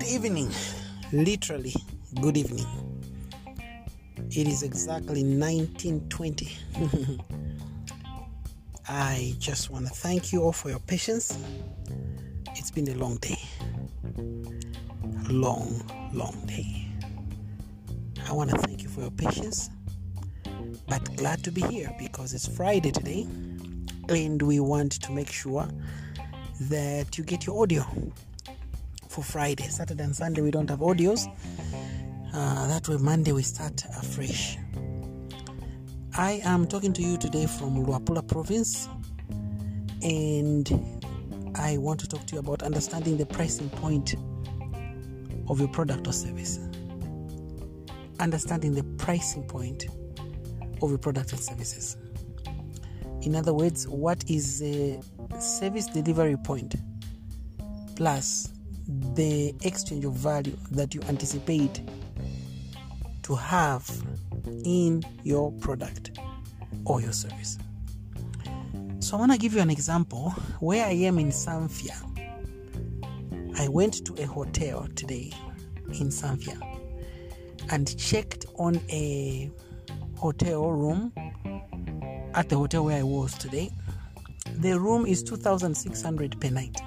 Good evening. Literally, good evening. It is exactly 1920. I just want to thank you all for your patience. It's been a long day. Long, long day. I want to thank you for your patience, but glad to be here because it's Friday today and we want to make sure that you get your audio for Friday. Saturday and Sunday we don't have audios. Uh, that way, Monday we start afresh. I am talking to you today from Luapula province, and I want to talk to you about understanding the pricing point of your product or service. Understanding the pricing point of your product and services. In other words, what is the service delivery point plus the exchange of value that you anticipate to have in your product or your service. So, I want to give you an example where I am in Samfya. I went to a hotel today in Samfya and checked on a hotel room at the hotel where I was today. The room is 2600 per night.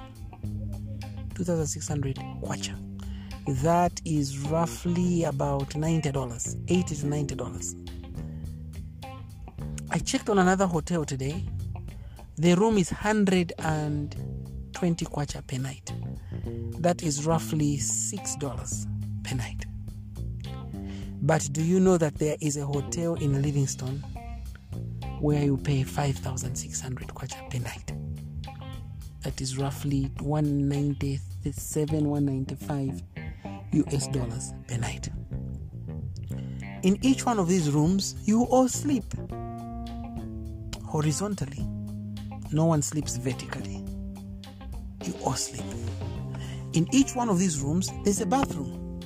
2600 kwacha. That is roughly about $90, 80 to $90. I checked on another hotel today. The room is 120 kwacha per night. That is roughly $6 per night. But do you know that there is a hotel in Livingstone where you pay 5,600 kwacha per night? That is roughly 197, 195 US dollars per night. In each one of these rooms, you all sleep horizontally. No one sleeps vertically. You all sleep. In each one of these rooms, there's a bathroom.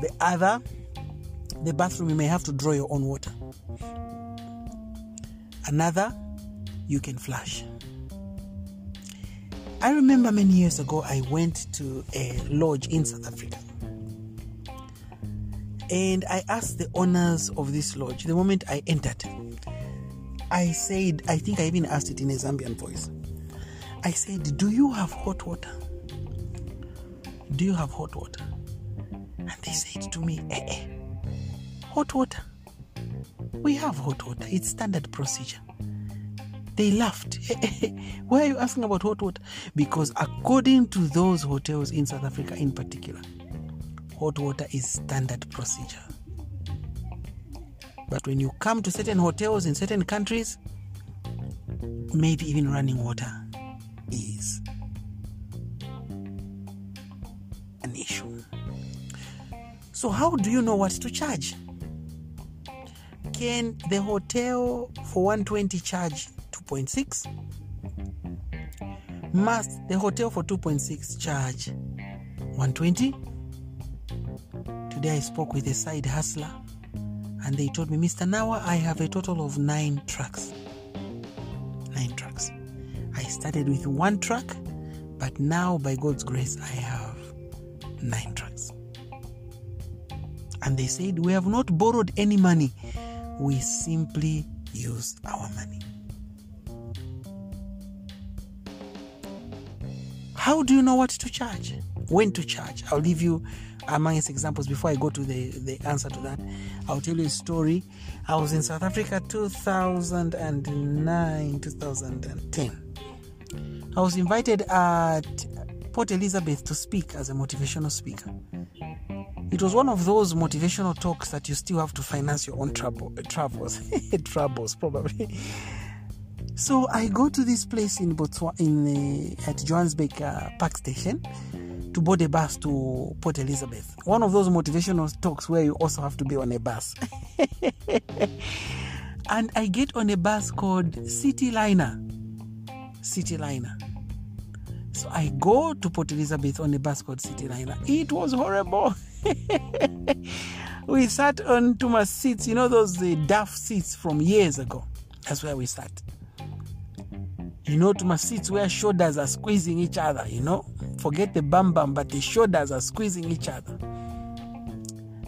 The other, the bathroom, you may have to draw your own water. Another, you can flash. I remember many years ago, I went to a lodge in South Africa. And I asked the owners of this lodge, the moment I entered, I said, I think I even asked it in a Zambian voice. I said, Do you have hot water? Do you have hot water? And they said to me, Eh, eh, hot water. We have hot water, it's standard procedure. They laughed. Why are you asking about hot water? Because according to those hotels in South Africa in particular, hot water is standard procedure. But when you come to certain hotels in certain countries, maybe even running water is an issue. So, how do you know what to charge? Can the hotel for 120 charge 2.6? Must the hotel for 2.6 charge 120? Today I spoke with a side hustler and they told me, Mr. Nawa, I have a total of nine trucks. Nine trucks. I started with one truck, but now by God's grace, I have nine trucks. And they said, We have not borrowed any money, we simply use our money. How do you know what to charge? When to charge? I'll leave you amongst examples before I go to the, the answer to that. I'll tell you a story. I was in South Africa 2009, 2010. I was invited at Port Elizabeth to speak as a motivational speaker. It was one of those motivational talks that you still have to finance your own trouble, travels, troubles probably. So I go to this place in Botswana, in at Johannesburg uh, Park Station, to board a bus to Port Elizabeth. One of those motivational talks where you also have to be on a bus. and I get on a bus called City Liner. City Liner. So I go to Port Elizabeth on a bus called City Liner. It was horrible. we sat on my seats, you know, those the duff seats from years ago. That's where we sat. you know, my seats where shoulders are squeezing each other, you know. Forget the bum bum, but the shoulders are squeezing each other.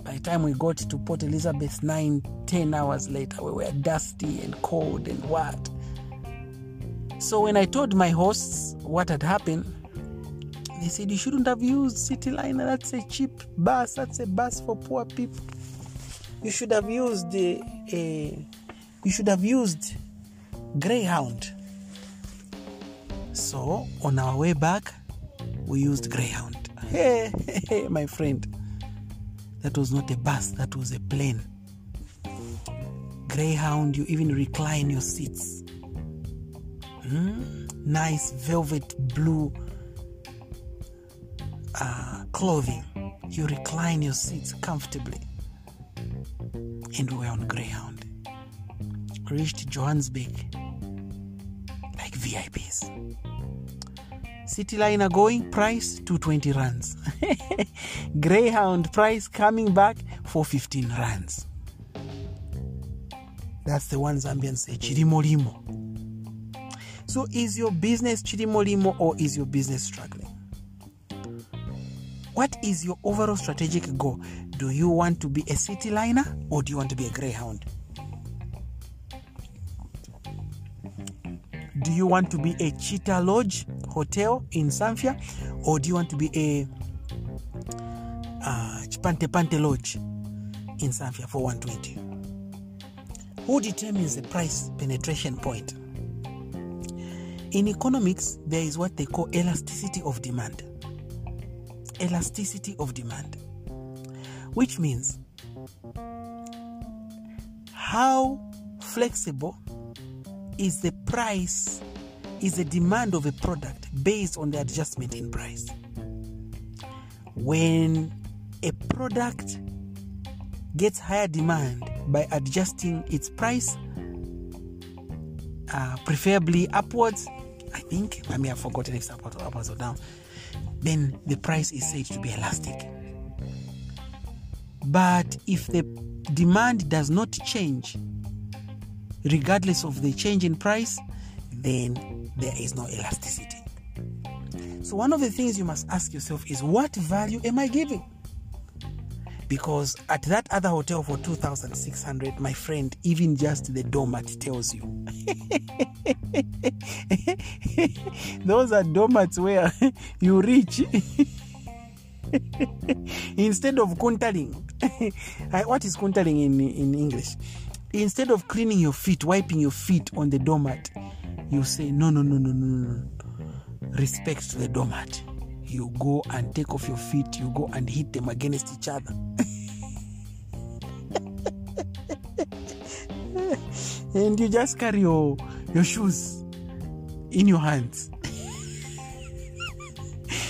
By the time we got to Port Elizabeth, nine, ten hours later, we were dusty and cold and what. So when I told my hosts what had happened, they said, You shouldn't have used Cityliner. That's a cheap bus. That's a bus for poor people. You should have used the. Uh, you should have used Greyhound. So on our way back, we used Greyhound. Hey, hey, my friend, that was not a bus. That was a plane. Greyhound, you even recline your seats. Mm? Nice velvet blue uh, clothing. You recline your seats comfortably. And we were on Greyhound. Reached Johannesburg like VIPs. Cityliner going, price 220 rands. Greyhound price coming back for 15 rands. That's the one Zambians say, chirimolimo. So is your business chirimolimo or is your business struggling? What is your overall strategic goal? Do you want to be a city liner or do you want to be a Greyhound? Do you want to be a Cheetah Lodge hotel in Samfya or do you want to be a uh, Chipante Pante Lodge in Samfya for 120? Who determines the price penetration point? In economics, there is what they call elasticity of demand. Elasticity of demand, which means how flexible is the price, is the demand of a product based on the adjustment in price. When a product gets higher demand by adjusting its price, uh, preferably upwards, I think, I may have forgotten if it's upwards or down, then the price is said to be elastic. But if the demand does not change, regardless of the change in price, then there is no elasticity. So, one of the things you must ask yourself is what value am I giving? Because at that other hotel for 2600 my friend, even just the doormat tells you. Those are doormats where you reach instead of kuntaling. what is kuntaling in, in English? instead of cleaning your feet, wiping your feet on the doormat, you say, no, no, no, no, no, no. Respect to the doormat. You go and take off your feet, you go and hit them against each other. and you just carry your, your shoes in your hands.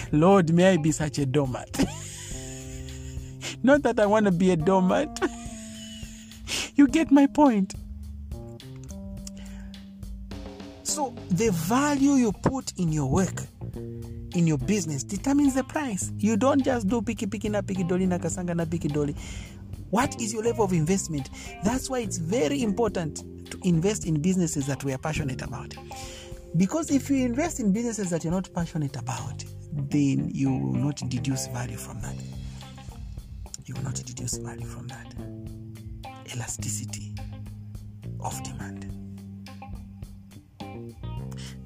Lord, may I be such a doormat. Not that I want to be a doormat. You get my point? So, the value you put in your work, in your business, determines the price. You don't just do piki piki na piki doli na kasanga na piki doli. What is your level of investment? That's why it's very important to invest in businesses that we are passionate about. Because if you invest in businesses that you're not passionate about, then you will not deduce value from that. You will not deduce value from that elasticity of demand.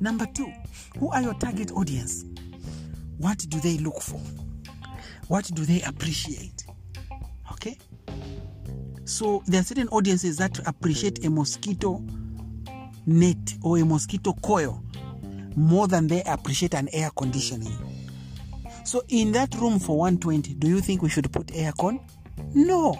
Number two, who are your target audience? What do they look for? What do they appreciate? Okay? So there are certain audiences that appreciate a mosquito net or a mosquito coil more than they appreciate an air conditioning. So in that room for 120, do you think we should put aircon? No.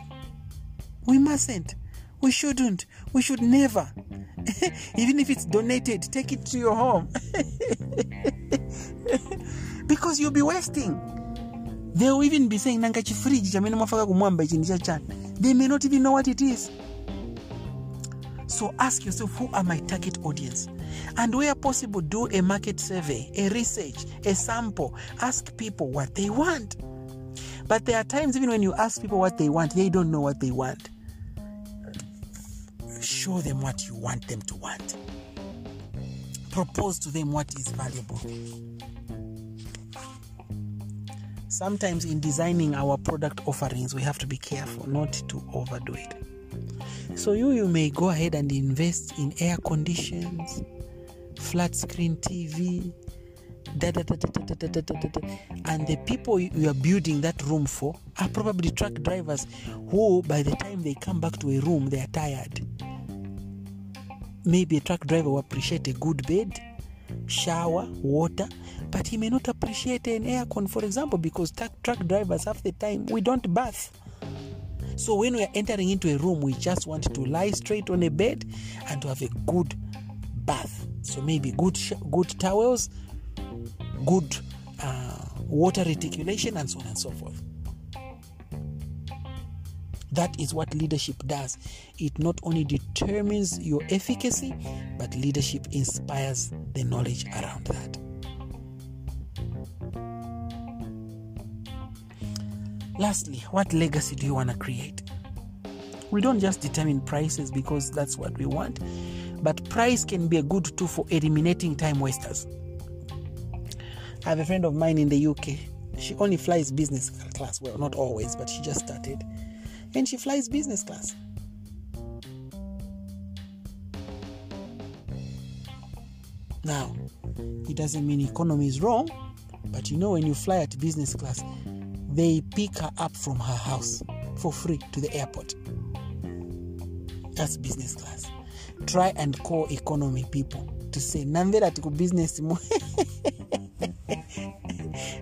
We mustn't. We shouldn't. We should never. Even if it's donated, take it to your home. because you'll be wasting. They'll even be saying nanga chifriji chamene mwafaka kumwamba ichi ndicha chani. They may not even know what it is. So ask yourself who are my target audience? And where possible, do a market survey, a research, a sample. Ask people what they want. But there are times, even when you ask people what they want, they don't know what they want. Show them what you want them to want. propose to them what is valuable. Sometimes in designing our product offerings, we have to be careful not to overdo it. So you you may go ahead and invest in air conditions, flat screen TV, da, da, da, and the people you are building that room for are probably truck drivers who by the time they come back to a room they are tired maybe a truck driver will appreciate a good bed shower water but he may not appreciate an aircon for example because truck, drivers half the time we don't bath so when we are entering into a room we just want to lie straight on a bed and to have a good bath so maybe good sh- good towels good uh, water reticulation, and so on and so forth. That is what leadership does. It not only determines your efficacy, but leadership inspires the knowledge around that. Lastly, what legacy do you want to create? We don't just determine prices because that's what we want, but price can be a good tool for eliminating time wasters. I have a friend of mine in the UK. She only flies business class. Well, not always, but she just started. And she flies business class. Now, it doesn't mean economy is wrong, but you know, when you fly at business class, they pick her up from her house for free to the airport. That's business class. Try and call economy people to say, Namvera to business.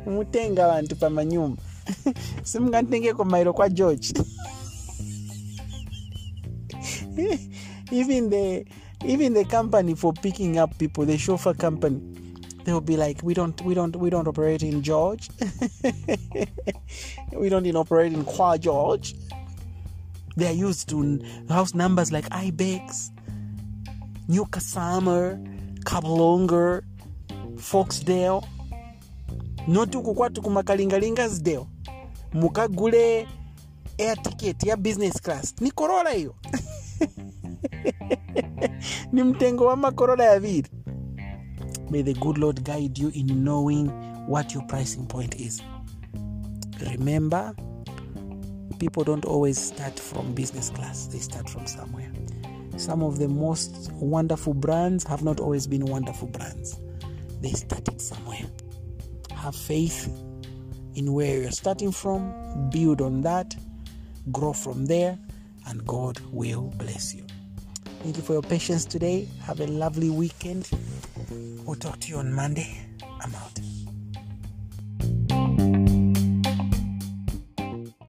mutenga abantu pamanyumba simungantengeko mairo kwa george even the even the company for picking up people the chauffeur company they'll be like we don't we don't we don't operate in george. We don't even operate in qua george. They are used to house numbers like ibex newcastle kablonga foxdale. Noti uku kwatu mukagule air ticket ya business class. Ni hiyo ni mtengo wa yaviri may the good lord guide you in knowing what your pricing point is. Remember people don't always start from business class they start from somewhere. Some of the most wonderful brands have not always been wonderful brands. They started somewhere. Have faith in where you're starting from, build on that, grow from there, and God will bless you. Thank you for your patience today. Have a lovely weekend. We'll talk to you on Monday. I'm out.